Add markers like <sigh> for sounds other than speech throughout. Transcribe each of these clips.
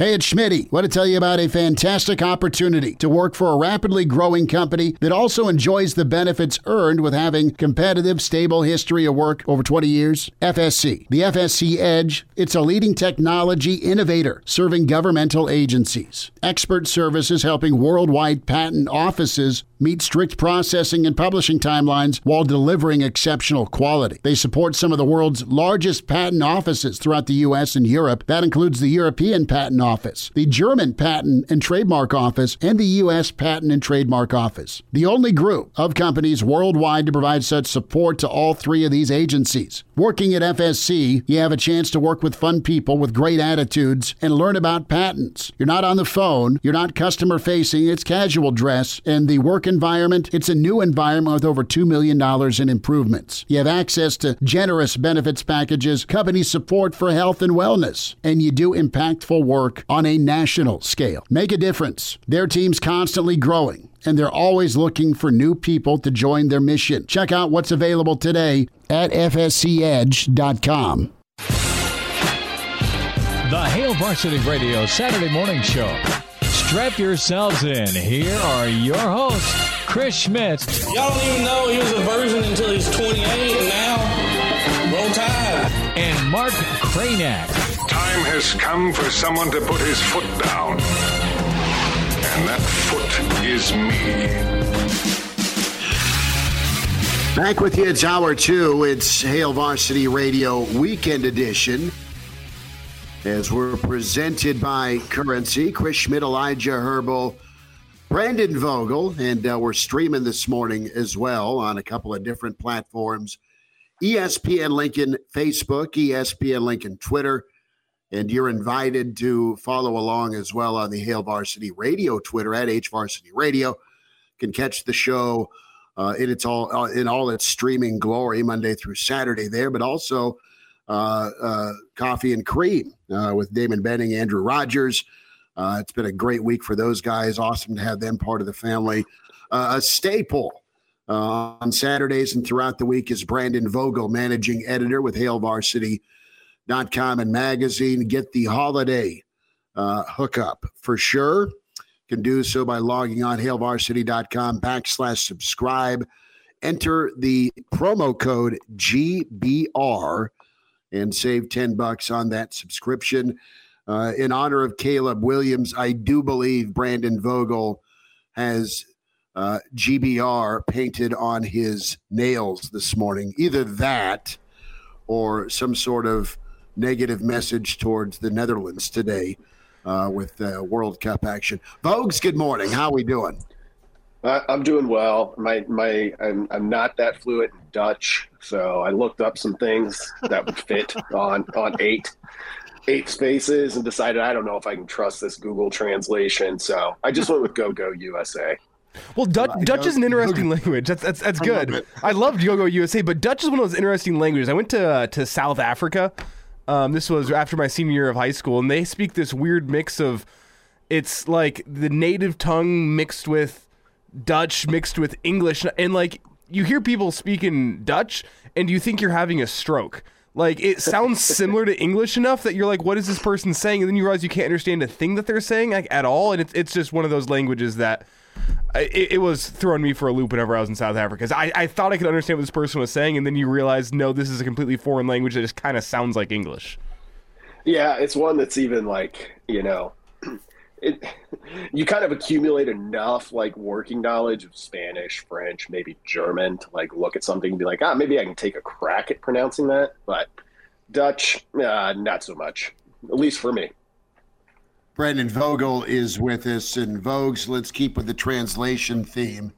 Hey, it's Schmitty. Want to tell you about a fantastic opportunity to work for a rapidly growing company that also enjoys the benefits earned with having competitive, stable history of work over 20 years. FSC. The FSC Edge. It's a leading technology innovator serving governmental agencies. Expert services helping worldwide patent offices meet strict processing and publishing timelines while delivering exceptional quality. They support some of the world's largest patent offices throughout the U.S. and Europe. That includes the European Patent Office, the German Patent and Trademark Office, and the U.S. Patent and Trademark Office. The only group of companies worldwide to provide such support to all three of these agencies. Working at FSC, you have a chance to work with fun people with great attitudes and learn about patents. You're not on the phone, you're not customer facing, it's casual dress, and the work environment, it's a new environment with over $2 million in improvements. You have access to generous benefits packages, company support for health and wellness, and you do impactful work on a national scale. Make a difference. Their team's constantly growing and they're always looking for new people to join their mission. Check out what's available today at fscedge.com. The Hail Varsity Radio Saturday Morning Show. Strap yourselves in. Here are your hosts, Chris Schmidt. Y'all don't even know he was a virgin until he's 28, and now roll tide. And Mark Cranack. Time has come for someone to put his foot down. And that foot is me. Back with you, it's hour two. It's Hail Varsity Radio Weekend Edition. As we're presented by Currency, Chris Schmidt, Elijah Herbal, Brandon Vogel, and uh, we're streaming this morning as well on a couple of different platforms ESPN Lincoln Facebook, ESPN Lincoln Twitter, and you're invited to follow along as well on the Hail Varsity Radio Twitter at H Varsity Radio. Can catch the show uh, in its all uh, in all its streaming glory Monday through Saturday there, but also Coffee and Cream uh, with Damon Benning, Andrew Rogers. Uh, it's been a great week for those guys. Awesome to have them part of the family. a staple on Saturdays and throughout the week is Brandon Vogel, managing editor with Hail Varsity com and magazine. Get the holiday uh, hookup for sure. Can do so by logging on hailvarsity.com backslash subscribe. Enter the promo code GBR and save 10 bucks on that subscription. Uh, in honor of Caleb Williams, I do believe Brandon Vogel has uh, GBR painted on his nails this morning. Either that or some sort of negative message towards the Netherlands today uh, with uh, World Cup action. Vogues, good morning. How are we doing? Uh, I'm doing well. My my I'm I'm not that fluent in Dutch, so I looked up some things that would fit on on eight eight spaces and decided I don't know if I can trust this Google translation. So I just went with Go Go USA. Well, Dutch, Dutch is an interesting language. That's that's that's good. I loved Go Go USA, but Dutch is one of those interesting languages. I went to uh, to South Africa um, this was after my senior year of high school, and they speak this weird mix of it's like the native tongue mixed with Dutch mixed with English, and like you hear people speaking Dutch, and you think you're having a stroke. Like it <laughs> sounds similar to English enough that you're like, what is this person saying? And then you realize you can't understand a thing that they're saying like at all, and it's it's just one of those languages that it, it, was throwing me for a loop whenever I was in South Africa. Cause I, I thought I could understand what this person was saying, and then you realize, no, this is a completely foreign language that just kind of sounds like English. Yeah, it's one that's even like, you know, it, you kind of accumulate enough like working knowledge of Spanish, French, maybe German to like look at something and be like, ah, maybe I can take a crack at pronouncing that. But Dutch, uh, not so much, at least for me. Brandon Vogel is with us. And Vogues, let's keep with the translation theme.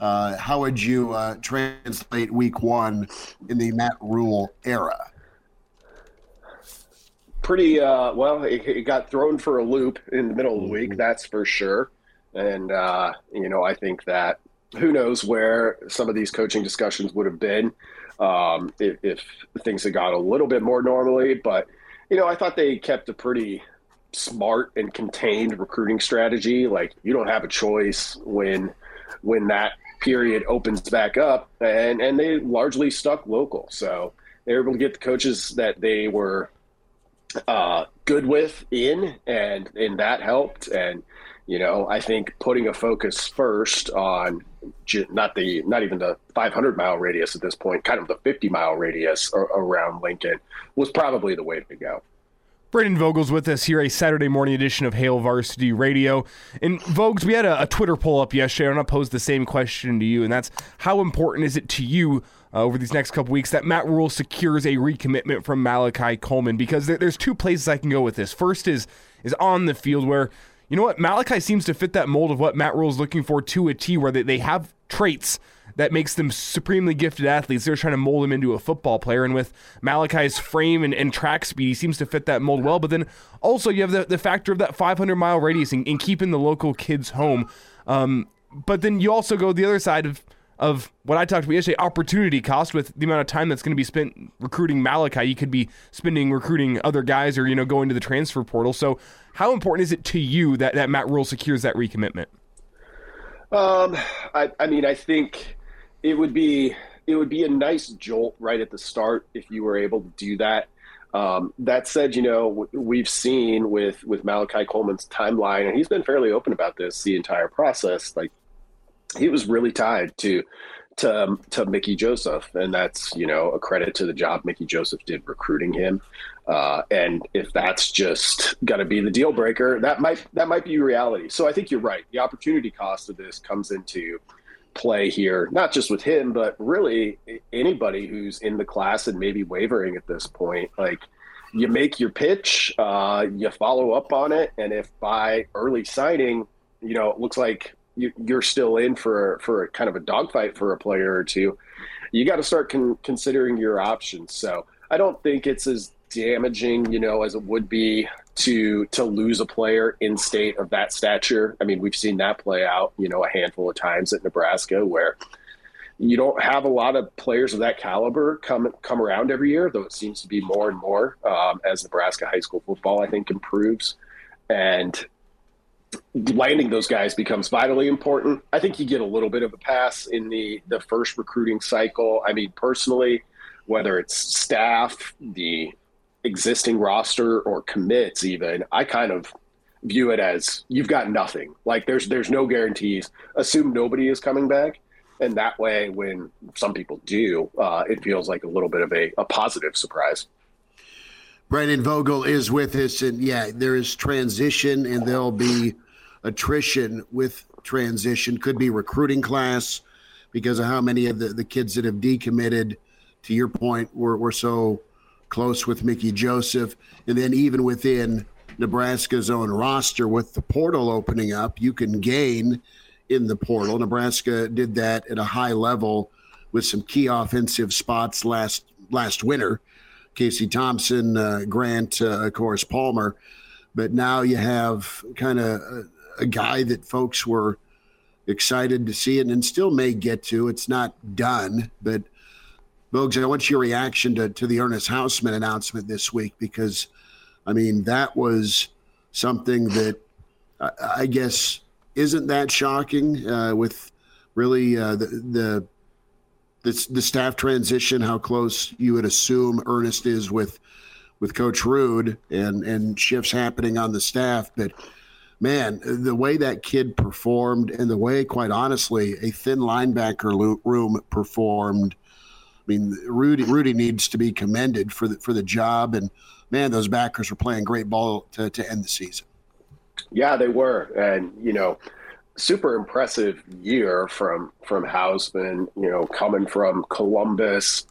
Uh, how would you uh, translate week one in the Matt Rhule era? Pretty uh, well. It, it, got thrown for a loop in the middle of the week, mm-hmm. that's for sure. And uh, you know, I think that who knows where some of these coaching discussions would have been um, if, if, things had gone a little bit more normally. But you know, I thought they kept a pretty smart and contained recruiting strategy. Like you don't have a choice when when that period opens back up, and and they largely stuck local. So they were able to get the coaches that they were uh, good with in, and and that helped. And you know, I think putting a focus first on not the not even the 500 mile radius at this point, kind of the 50 mile radius around Lincoln was probably the way to go. Brandon Vogel's with us here, a Saturday morning edition of Hail Varsity Radio. And Vogues, we had a, a Twitter poll up yesterday, and I posed the same question to you, and that's how important is it to you uh, over these next couple weeks that Matt Rhule secures a recommitment from Malachi Coleman? Because there, there's two places I can go with this. First is is on the field where you know what Malachi seems to fit that mold of what Matt Rhule is looking for to a T, where they, they have traits that makes them supremely gifted athletes. They're trying to mold him into a football player. And with Malachi's frame and, and track speed, he seems to fit that mold well. But then also you have the, the factor of that 500 mile radius and, and keeping the local kids home. Um, but then you also go the other side of of what I talked about yesterday, opportunity cost with the amount of time that's going to be spent recruiting Malachi. You could be spending recruiting other guys or, you know, going to the transfer portal. So how important is it to you that, that Matt Rhule secures that recommitment? Um, I, I mean, I think it would be it would be a nice jolt right at the start if you were able to do that. Um, that said, you know we've seen with with Malachi Coleman's timeline, and he's been fairly open about this the entire process. Like he was really tied to to to Mickey Joseph, and that's you know a credit to the job Mickey Joseph did recruiting him. Uh, and if that's just going to be the deal breaker, that might that might be reality. So I think you're right. The opportunity cost of this comes into play here, not just with him, but really anybody who's in the class and maybe wavering at this point. Like you make your pitch, uh, you follow up on it, and if by early signing, you know, it looks like you, are still in for for a kind of a dogfight for a player or two, you got to start con- considering your options. So I don't think it's as damaging, you know, as it would be to to lose a player in state of that stature. I mean, we've seen that play out, you know, a handful of times at Nebraska where you don't have a lot of players of that caliber come come around every year, though it seems to be more and more um, as Nebraska high school football, I think, improves. And landing those guys becomes vitally important. I think you get a little bit of a pass in the the first recruiting cycle. I mean, personally, whether it's staff, the existing roster or commits even, I kind of view it as you've got nothing. Like there's there's no guarantees. Assume nobody is coming back. And that way, when some people do, uh, it feels like a little bit of a, a positive surprise. Brandon Vogel is with us, and yeah, there is transition, and there'll be attrition with transition. Could be recruiting class because of how many of the, the kids that have decommitted. To your point, were were so close with Mickey Joseph. And then even within Nebraska's own roster, with the portal opening up, you can gain in the portal. Nebraska did that at a high level with some key offensive spots last last winter. Casey Thompson, uh, Grant, uh, of course, Palmer. But now you have kind of a, guy that folks were excited to see and, and still may get to. It's not done, but Vogues, I want your reaction to, to the Ernest Hausmann announcement this week because, I mean, that was something that I, I guess isn't that shocking uh, with really uh, the, the the the staff transition, how close you would assume Ernest is with with Coach Ruud and and shifts happening on the staff, but man, the way that kid performed and the way, quite honestly, a thin linebacker room performed I mean, Rudy Rudy needs to be commended for the for the job, and man, those backers were playing great ball to, to end the season. Yeah, they were, and you know, super impressive year from from Hausmann. You know, coming from Columbus,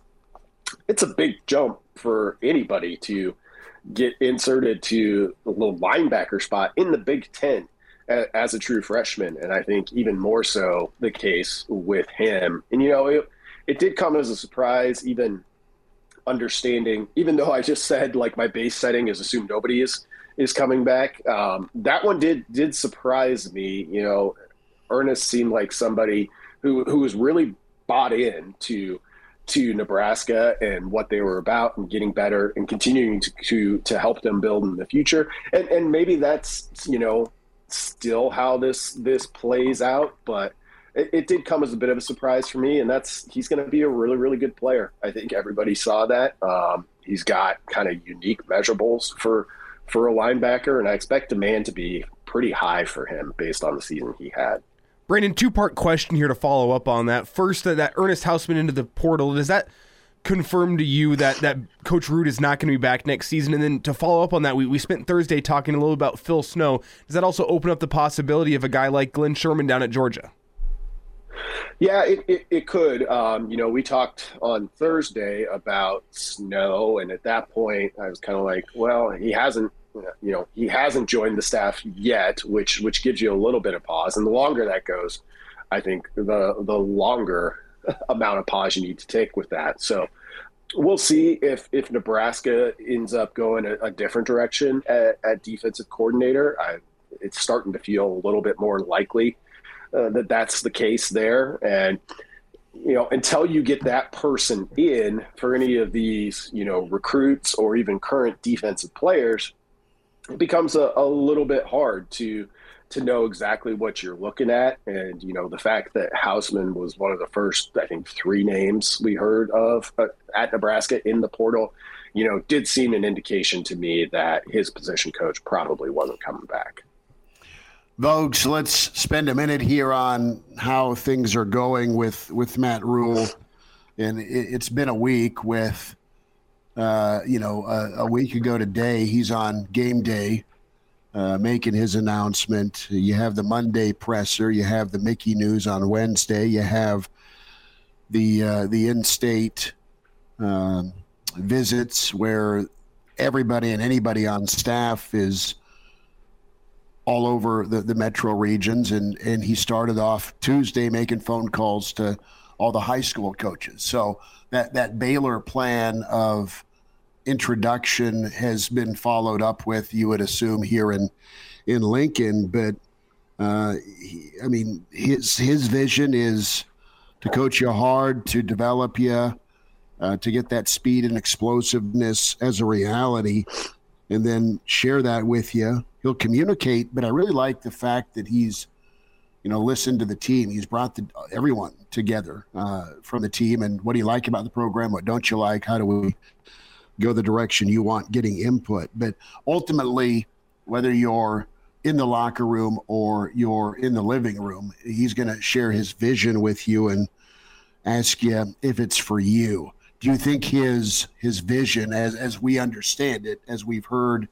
it's a big jump for anybody to get inserted to the little linebacker spot in the Big Ten as a true freshman, and I think even more so the case with him. And you know, it, it did come as a surprise, even understanding, even though I just said like my base setting is assume nobody is is coming back. Um, that one did did surprise me. You know, Ernest seemed like somebody who who was really bought in to to Nebraska and what they were about and getting better and continuing to to, to help them build in the future. And and maybe that's you know still how this this plays out, but it, it did come as a bit of a surprise for me. And that's he's going to be a really really good player. I think everybody saw that. Um, he's got kind of unique measurables for for a linebacker, and I expect demand to be pretty high for him based on the season he had. Brandon, two part question here to follow up on that. First, that, Ernest Hausmann into the portal, does that confirm to you that, that Coach Ruud is not going to be back next season? And then to follow up on that, we, we spent Thursday talking a little about Phil Snow. Does that also open up the possibility of a guy like Glenn Schumann down at Georgia? Yeah, it, it, it could. Um, you know, we talked on Thursday about Snow, and at that point, I was kind of like, well, he hasn't you know he hasn't joined the staff yet, which which gives you a little bit of pause. And the longer that goes, I think the the longer <laughs> amount of pause you need to take with that. So we'll see if if Nebraska ends up going a, a different direction at, at, defensive coordinator. I, it's starting to feel a little bit more likely uh, that that's the case there, and you know until you get that person in for any of these you know recruits or even current defensive players it becomes a, a little bit hard to to know exactly what you're looking at. And, you know, the fact that Hausmann was one of the first, I think, three names we heard of uh, at Nebraska in the portal, you know, did seem an indication to me that his position coach probably wasn't coming back. Vogues, let's spend a minute here on how things are going with, with Matt Rhule. And it, it's been a week with uh, you know, a, a, week ago today, he's on game day uh, making his announcement. You have the Monday presser, you have the Mickey news on Wednesday, you have the uh, the in-state um, visits where everybody and anybody on staff is all over the, the metro regions and and he started off Tuesday making phone calls to all the high school coaches. So that that Baylor plan of introduction has been followed up with, you would assume here in in Lincoln. But uh, he, I mean, his his vision is to coach you hard, to develop you, uh, to get that speed and explosiveness as a reality, and then share that with you. He'll communicate, but I really like the fact that he's you know, listen to the team. He's brought the, everyone together uh, from the team. And what do you like about the program? What don't you like? How do we go the direction you want getting input? But ultimately, whether you're in the locker room or you're in the living room, he's going to share his vision with you and ask you if it's for you. Do you think his his vision, as as we understand it, as we've heard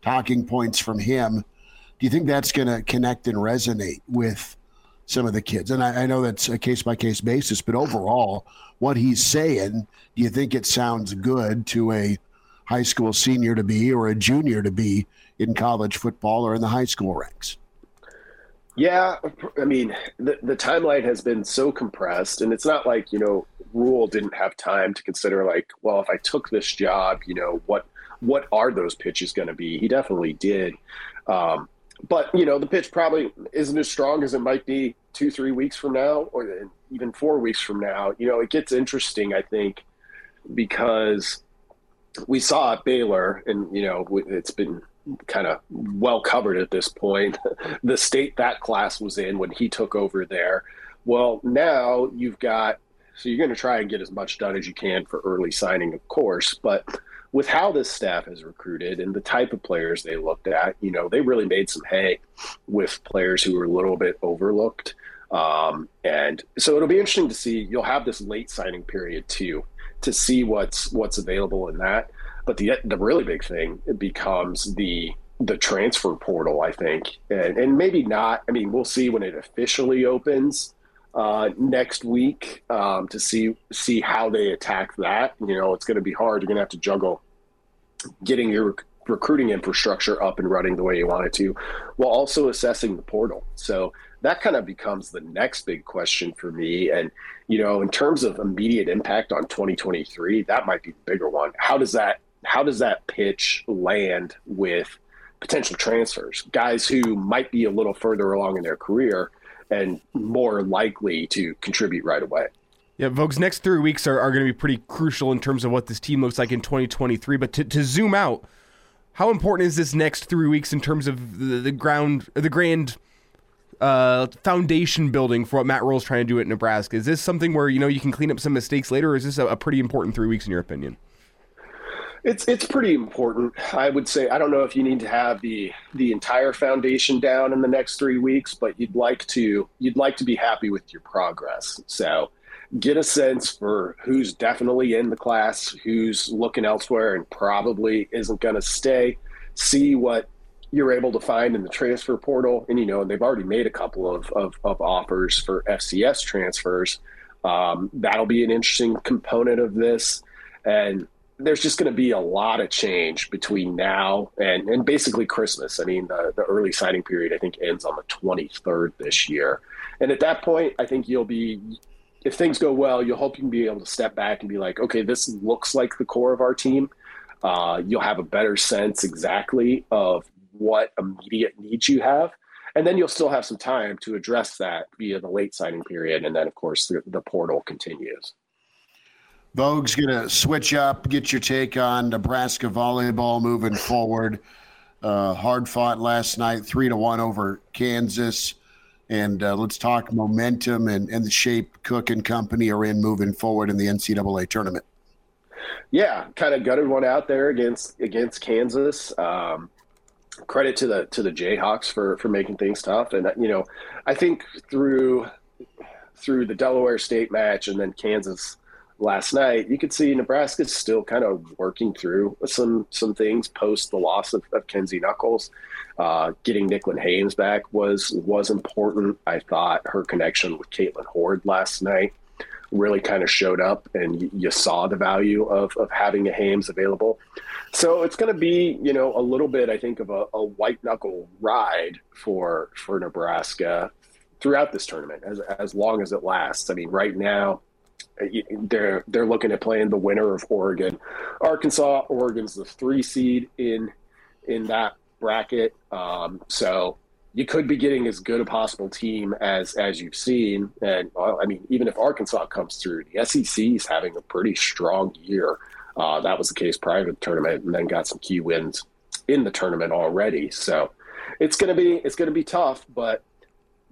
talking points from him, do you think that's going to connect and resonate with some of the kids? And I, I know that's a case by case basis, but overall, what he's saying, do you think it sounds good to a high school senior to be or a junior to be in college football or in the high school ranks? Yeah, I mean, the, the timeline has been so compressed, and it's not like, you know, Rhule didn't have time to consider, like, well, if I took this job, you know, what what are those pitches going to be? He definitely did. Um, but you know the pitch probably isn't as strong as it might be two three weeks from now or even four weeks from now. You know it gets interesting i think because we saw at baylor and you know it's been kind of well covered at this point. <laughs> The state that class was in when he took over there. Well now you've got so you're going to try and get as much done as you can for early signing of course but with how this staff is recruited and the type of players they looked at, you know, they really made some hay with players who were a little bit overlooked. Um, and so it'll be interesting to see. You'll have this late signing period too to see what's what's available in that. But the the really big thing becomes the the transfer portal, I think, and, and maybe not. I mean, we'll see when it officially opens uh, next week um, to see see how they attack that. You know, it's going to be hard. You're going to have to juggle getting your rec- recruiting infrastructure up and running the way you want it to, while also assessing the portal. So that kind of becomes the next big question for me. And, you know, in terms of immediate impact on 2023, that might be the bigger one. How does that how does that pitch land with potential transfers, guys who might be a little further along in their career and more likely to contribute right away? Yeah, Vogue's next three weeks are, are going to be pretty crucial in terms of what this team looks like in 2023. But to, to zoom out, how important is this next three weeks in terms of the, the ground, the grand uh, foundation building for what Matt Rhule's trying to do at Nebraska? Is this something where you know you can clean up some mistakes later, or is this a, a pretty important three weeks in your opinion? It's it's pretty important. I would say I don't know if you need to have the the entire foundation down in the next three weeks, but you'd like to you'd like to be happy with your progress. So get a sense for who's definitely in the class, who's looking elsewhere and probably isn't going to stay. See what you're able to find in the transfer portal. And, you know, they've already made a couple of, of, of offers for FCS transfers. Um, that'll be an interesting component of this. And there's just going to be a lot of change between now and, and basically Christmas. I mean, the, the early signing period, I think, ends on the 23rd this year. And at that point, I think you'll be if things go well, you'll hope you can be able to step back and be like, okay, this looks like the core of our team. Uh, you'll have a better sense exactly of what immediate needs you have. And then you'll still have some time to address that via the late signing period. And then, of course, the, the portal continues. Vogue's going to switch up, get your take on Nebraska volleyball moving forward. Uh, hard fought last night, three to one over Kansas and uh, let's talk momentum and, and the shape Cook and company are in moving forward in the NCAA tournament. Yeah, kind of gutted one out there against against Kansas. Um, credit to the to the Jayhawks for for making things tough, and you know, I think through through the Delaware State match and then Kansas last night, you could see Nebraska's still kind of working through some some things post the loss of, of Kenzie Knuckles. Uh, getting Nicklin Hames back was was important. I thought her connection with Kaitlyn Hord last night really kind of showed up, and you, you saw the value of of having a Hames available. So it's going to be, you know, a little bit, I think, of a, a white knuckle ride for for Nebraska throughout this tournament, as as long as it lasts. I mean, right now they're they're looking at playing the winner of Oregon, Arkansas. Oregon's the three seed in in that bracket. Um, so you could be getting as good a possible team as as you've seen. And well, I mean, even if Arkansas comes through, the SEC is having a pretty strong year. Uh, that was the case prior to the tournament, and then got some key wins in the tournament already. So it's gonna be it's gonna be tough, but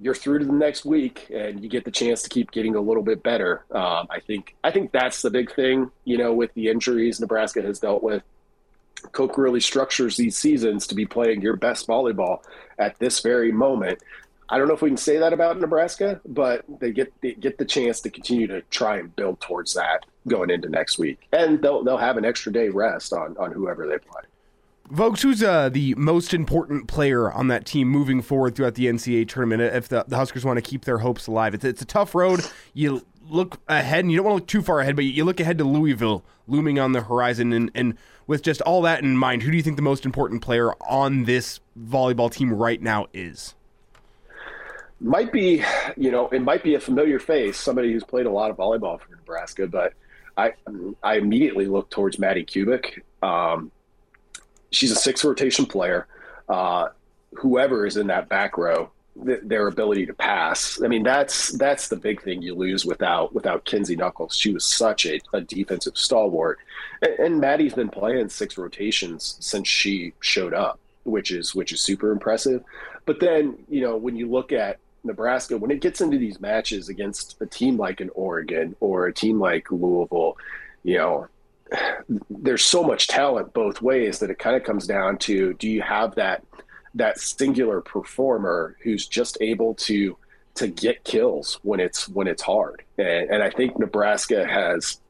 you're through to the next week, and you get the chance to keep getting a little bit better. Um, I think I think that's the big thing, you know, with the injuries Nebraska has dealt with. Cook really structures these seasons to be playing your best volleyball at this very moment. I don't know if we can say that about Nebraska, but they get they get the chance to continue to try and build towards that going into next week, and they'll they'll have an extra day rest on on whoever they play. Vogues, who's uh, the most important player on that team moving forward throughout the NCAA tournament if the, the Huskers want to keep their hopes alive? It's, it's a tough road. You look ahead, and you don't want to look too far ahead, but you look ahead to Louisville looming on the horizon. And, and with just all that in mind, who do you think the most important player on this volleyball team right now is? Might be, you know, it might be a familiar face, somebody who's played a lot of volleyball for Nebraska, but I I immediately look towards Madi Kubik. Um, she's a six rotation player. Uh, whoever is in that back row th- their ability to pass. I mean, that's that's the big thing you lose without without Kenzie Knuckles. She was such a, a defensive stalwart, and, and Madi's been playing six rotations since she showed up, which is which is super impressive. But then you know when you look at Nebraska, when it gets into these matches against a team like an Oregon or a team like Louisville, you know, there's so much talent both ways that it kind of comes down to do you have that that singular performer who's just able to to get kills when it's when it's hard. And, and I think Nebraska has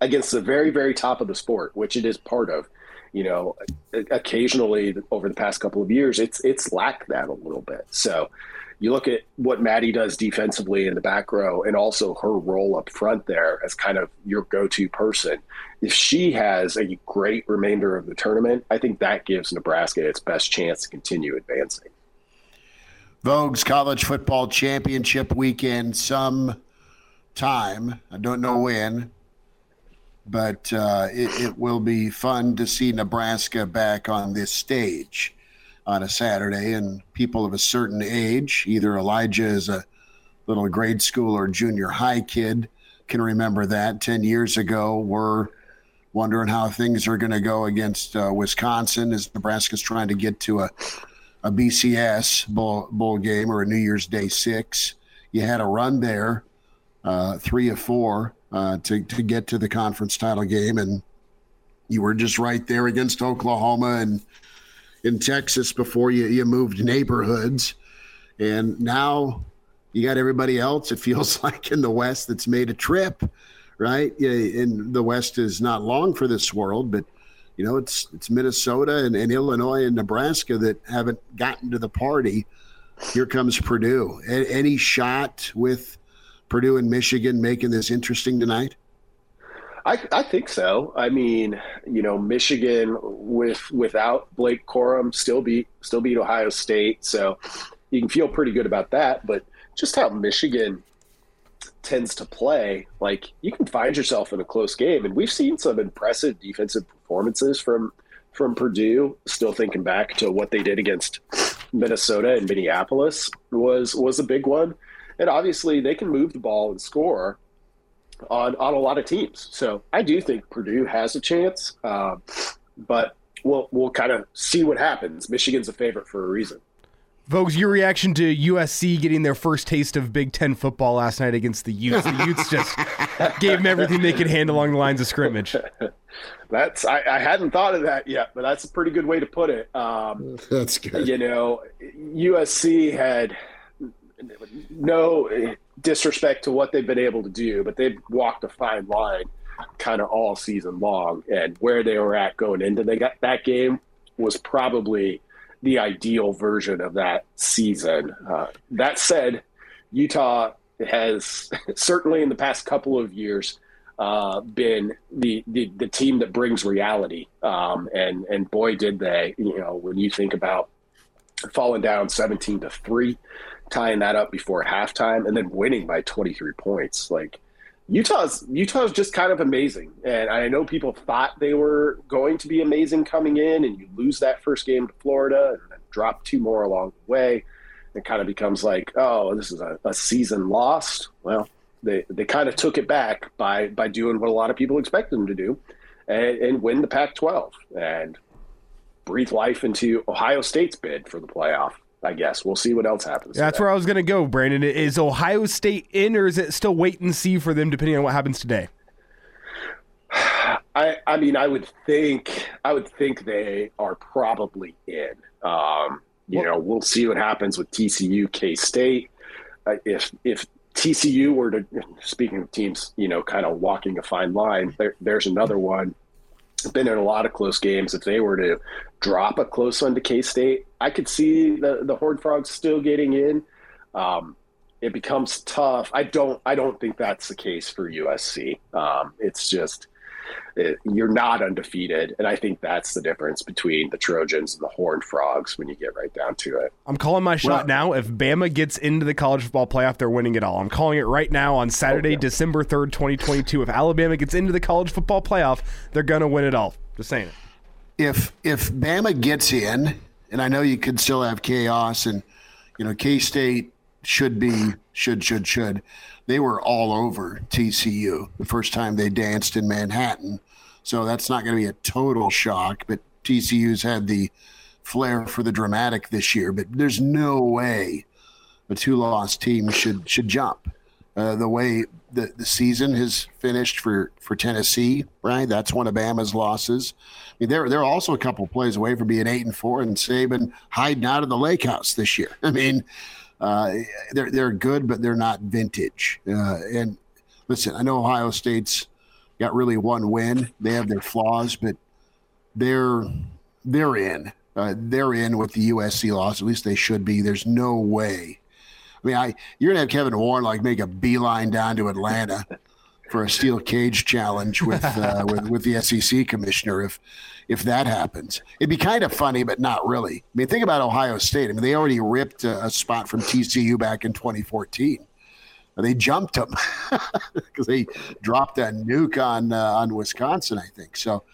against the very very top of the sport, which it is part of. You know, occasionally over the past couple of years, it's it's lacked that a little bit. So you look at what Madi does defensively in the back row and also her role up front there as kind of your go to person. If she has a great remainder of the tournament, I think that gives Nebraska its best chance to continue advancing. Vogue's College Football Championship weekend some time. I don't know when, but uh, it, it, will be fun to see Nebraska back on this stage on a Saturday. And people of a certain age, either Elijah is a little grade school or junior high kid, can remember that 10 years ago. We're wondering how things are going to go against uh, Wisconsin as Nebraska's trying to get to a, a BCS bowl, bowl game or a New Year's Day six. You had a run there, uh, three of four, uh, to, to get to the conference title game. And you were just right there against Oklahoma and in Texas before you, you moved neighborhoods. And now you got everybody else, it feels <laughs> like, in the West that's made a trip, right? And the West is not long for this world, but you know, it's it's Minnesota and, and, Illinois and Nebraska that haven't gotten to the party. Here comes Purdue. A- any shot with Purdue and Michigan making this interesting tonight? I, I think so. I mean, you know, Michigan with without Blake Corum still beat still beat Ohio State, so you can feel pretty good about that. But just how Michigan tends to play, like you can find yourself in a close game, and we've seen some impressive defensive performances from from Purdue. Still thinking back to what they did against Minnesota and Minneapolis was was a big one, and obviously they can move the ball and score on on a lot of teams. So I do think Purdue has a chance, uh, but we'll we'll kind of see what happens. Michigan's a favorite for a reason. Vogues, your reaction to USC getting their first taste of Big Ten football last night against the Utes? The Utes just <laughs> gave them everything they could hand along the lines of scrimmage. <laughs> That's I, I, hadn't thought of that yet, but that's a pretty good way to put it. Um, <laughs> that's good. You know, USC had no disrespect to what they've been able to do, but they've walked a fine line kind of all season long, and where they were at going into they got that game was probably the ideal version of that season. Uh, that said, Utah has <laughs> certainly in the past couple of years uh, been the, the, the team that brings reality, um, and and boy did they! You know when you think about falling down seventeen to three, tying that up before halftime, and then winning by twenty three points, like. Utah's Utah's just kind of amazing, and I know people thought they were going to be amazing coming in, and you lose that first game to Florida, and then drop two more along the way. It kind of becomes like, oh, this is a, a season lost. Well, they they kind of took it back by by doing what a lot of people expect them to do, and, and win the Pac-12 and breathe life into Ohio State's bid for the playoff. I guess we'll see what else happens. Yeah, that's today. where I was going to go, Brandon. Is Ohio State in, or is it still wait and see for them, depending on what happens today? <sighs> I, I mean, I would think, I would think they are probably in. Um, you well, know, we'll see what happens with TCU, K State. Uh, if if TCU were to, speaking of teams, you know, kind of walking a fine line, there, there's another one. Been in a lot of close games. If they were to drop a close one to K State, I could see the the Horned Frogs still getting in. Um, it becomes tough. I don't. I don't think that's the case for USC. Um, it's just it, you're not undefeated, and I think that's the difference between the Trojans and the Horned Frogs when you get right down to it. I'm calling my shot well, now. If Bama gets into the college football playoff, they're winning it all. I'm calling it right now on Saturday, okay. December third, 2022. If Alabama gets into the college football playoff, they're gonna win it all. Just saying it. If if Bama gets in, and I know you could still have chaos, and you know K State should be should should should they were all over TCU the first time they danced in Manhattan. So that's not going to be a total shock. But TCU's had the flair for the dramatic this year. But there's no way a two loss team should should jump. Uh, the way the, the season has finished for, for Tennessee, right? That's one of Bama's losses. I mean, they're they're also a couple plays away from being eight and four, and Saban hiding out of the lake house this year. <laughs> I mean, uh, they're they're good, but they're not vintage. Uh, and listen, I know Ohio State's got really one win. They have their flaws, but they're they're in. Uh, they're in with the USC loss. At least they should be. There's no way. I mean, I you're gonna have Kevin Warren like make a beeline down to Atlanta for a steel cage challenge with <laughs> uh, with with the SEC commissioner if if that happens. It'd be kind of funny, but not really. I mean, think about Ohio State. I mean, they already ripped a, spot from TCU back in 2014. They jumped them because <laughs> they dropped a nuke on uh, on Wisconsin, I think. So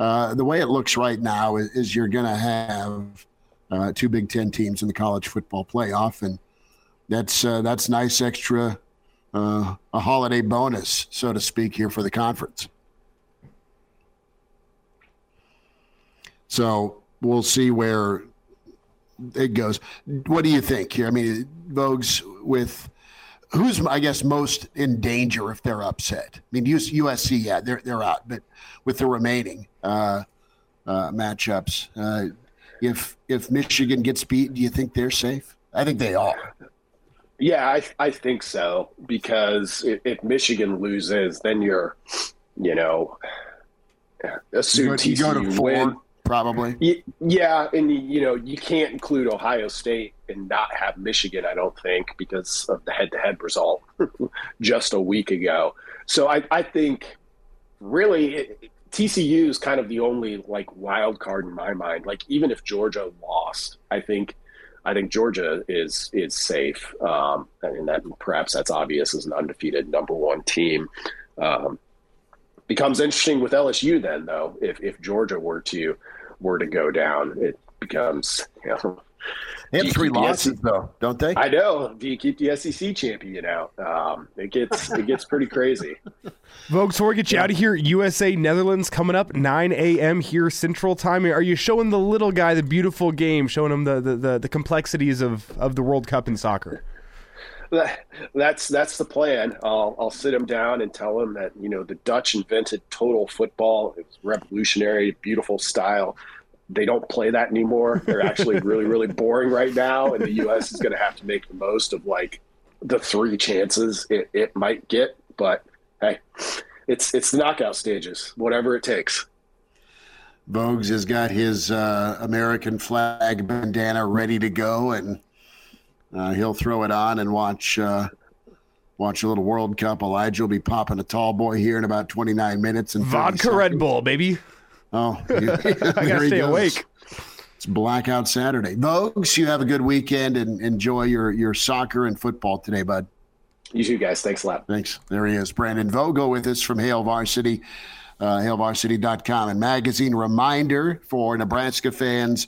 uh, the way it looks right now is, is you're going to have uh, two Big Ten teams in the college football playoff, and that's uh, that's nice extra uh, a holiday bonus, so to speak, here for the conference. So we'll see where it goes. What do you think here? I mean, Vogues with who's I guess most in danger if they're upset. I mean, USC, yeah, they're they're out, but with the remaining uh, uh, matchups, uh, if if Michigan gets beat, do you think they're safe? I think they are. Yeah, I I think so because if, if Michigan loses, then you're, you know, assume you go, TCU you go win probably. Yeah, and you know you can't include Ohio State and not have Michigan. I don't think because of the head-to-head result <laughs> just a week ago. So I, I think really it, TCU is kind of the only like wild card in my mind. Like even if Georgia lost, I think I think Georgia is is safe, um, and that perhaps that's obvious as an undefeated number one team. Um, becomes interesting with LSU then, though, if if Georgia were to were to go down, it becomes you know. They have three losses though, don't they? I know. Do you keep the SEC champion out? Um, it gets it gets pretty crazy. <laughs> Vogue, before we get you out of here, USA Netherlands coming up 9 a.m. here Central Time. Are you showing the little guy the beautiful game, showing him the the, the, the complexities of, of the World Cup in soccer? <laughs> that's that's the plan. I'll I'll sit him down and tell him that you know the Dutch invented total football. It was revolutionary, beautiful style. They don't play that anymore. They're actually <laughs> really really boring right now, and the U.S. is going to have to make the most of like the three chances it, it might get. But hey, it's it's the knockout stages. Whatever it takes. Vogues has got his uh, American flag bandana ready to go, and uh, he'll throw it on and watch uh, watch a little World Cup. Elijah will be popping a tall boy here in about 29 minutes and vodka seconds. Red Bull, baby. Oh, <laughs> <laughs> I gotta stay goes. awake. It's blackout Saturday. Vogues, you have a good weekend and enjoy your your soccer and football today, bud. You too, guys. Thanks a lot. Thanks. There he is, Brandon Vogel with us from Hail Varsity, uh, HailVarsity.com and magazine. Reminder for Nebraska fans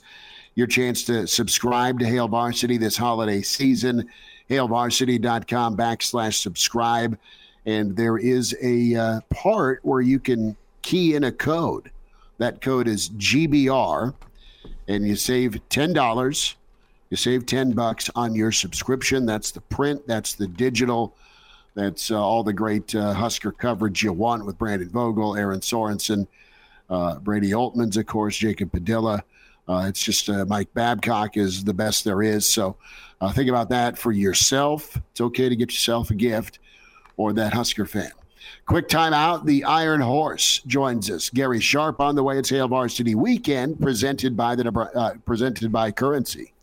your chance to subscribe to Hail Varsity this holiday season. HailVarsity.com backslash subscribe. And there is a uh, part where you can key in a code. That code is GBR, and you save $10. You save 10 bucks on your subscription. That's the print, that's the digital. That's uh, all the great uh, Husker coverage you want with Brandon Vogel, Aaron Sorensen, uh, Brady Oltmans, of course, Jacob Padilla. Uh, it's just uh, Mike Babcock is the best there is. So uh, think about that for yourself. It's okay to get yourself a gift or that Husker fan. Quick time out. The Iron Horse joins us. Gary Sharp on the way. It's Hail Varsity Weekend presented by the uh, presented by Currency.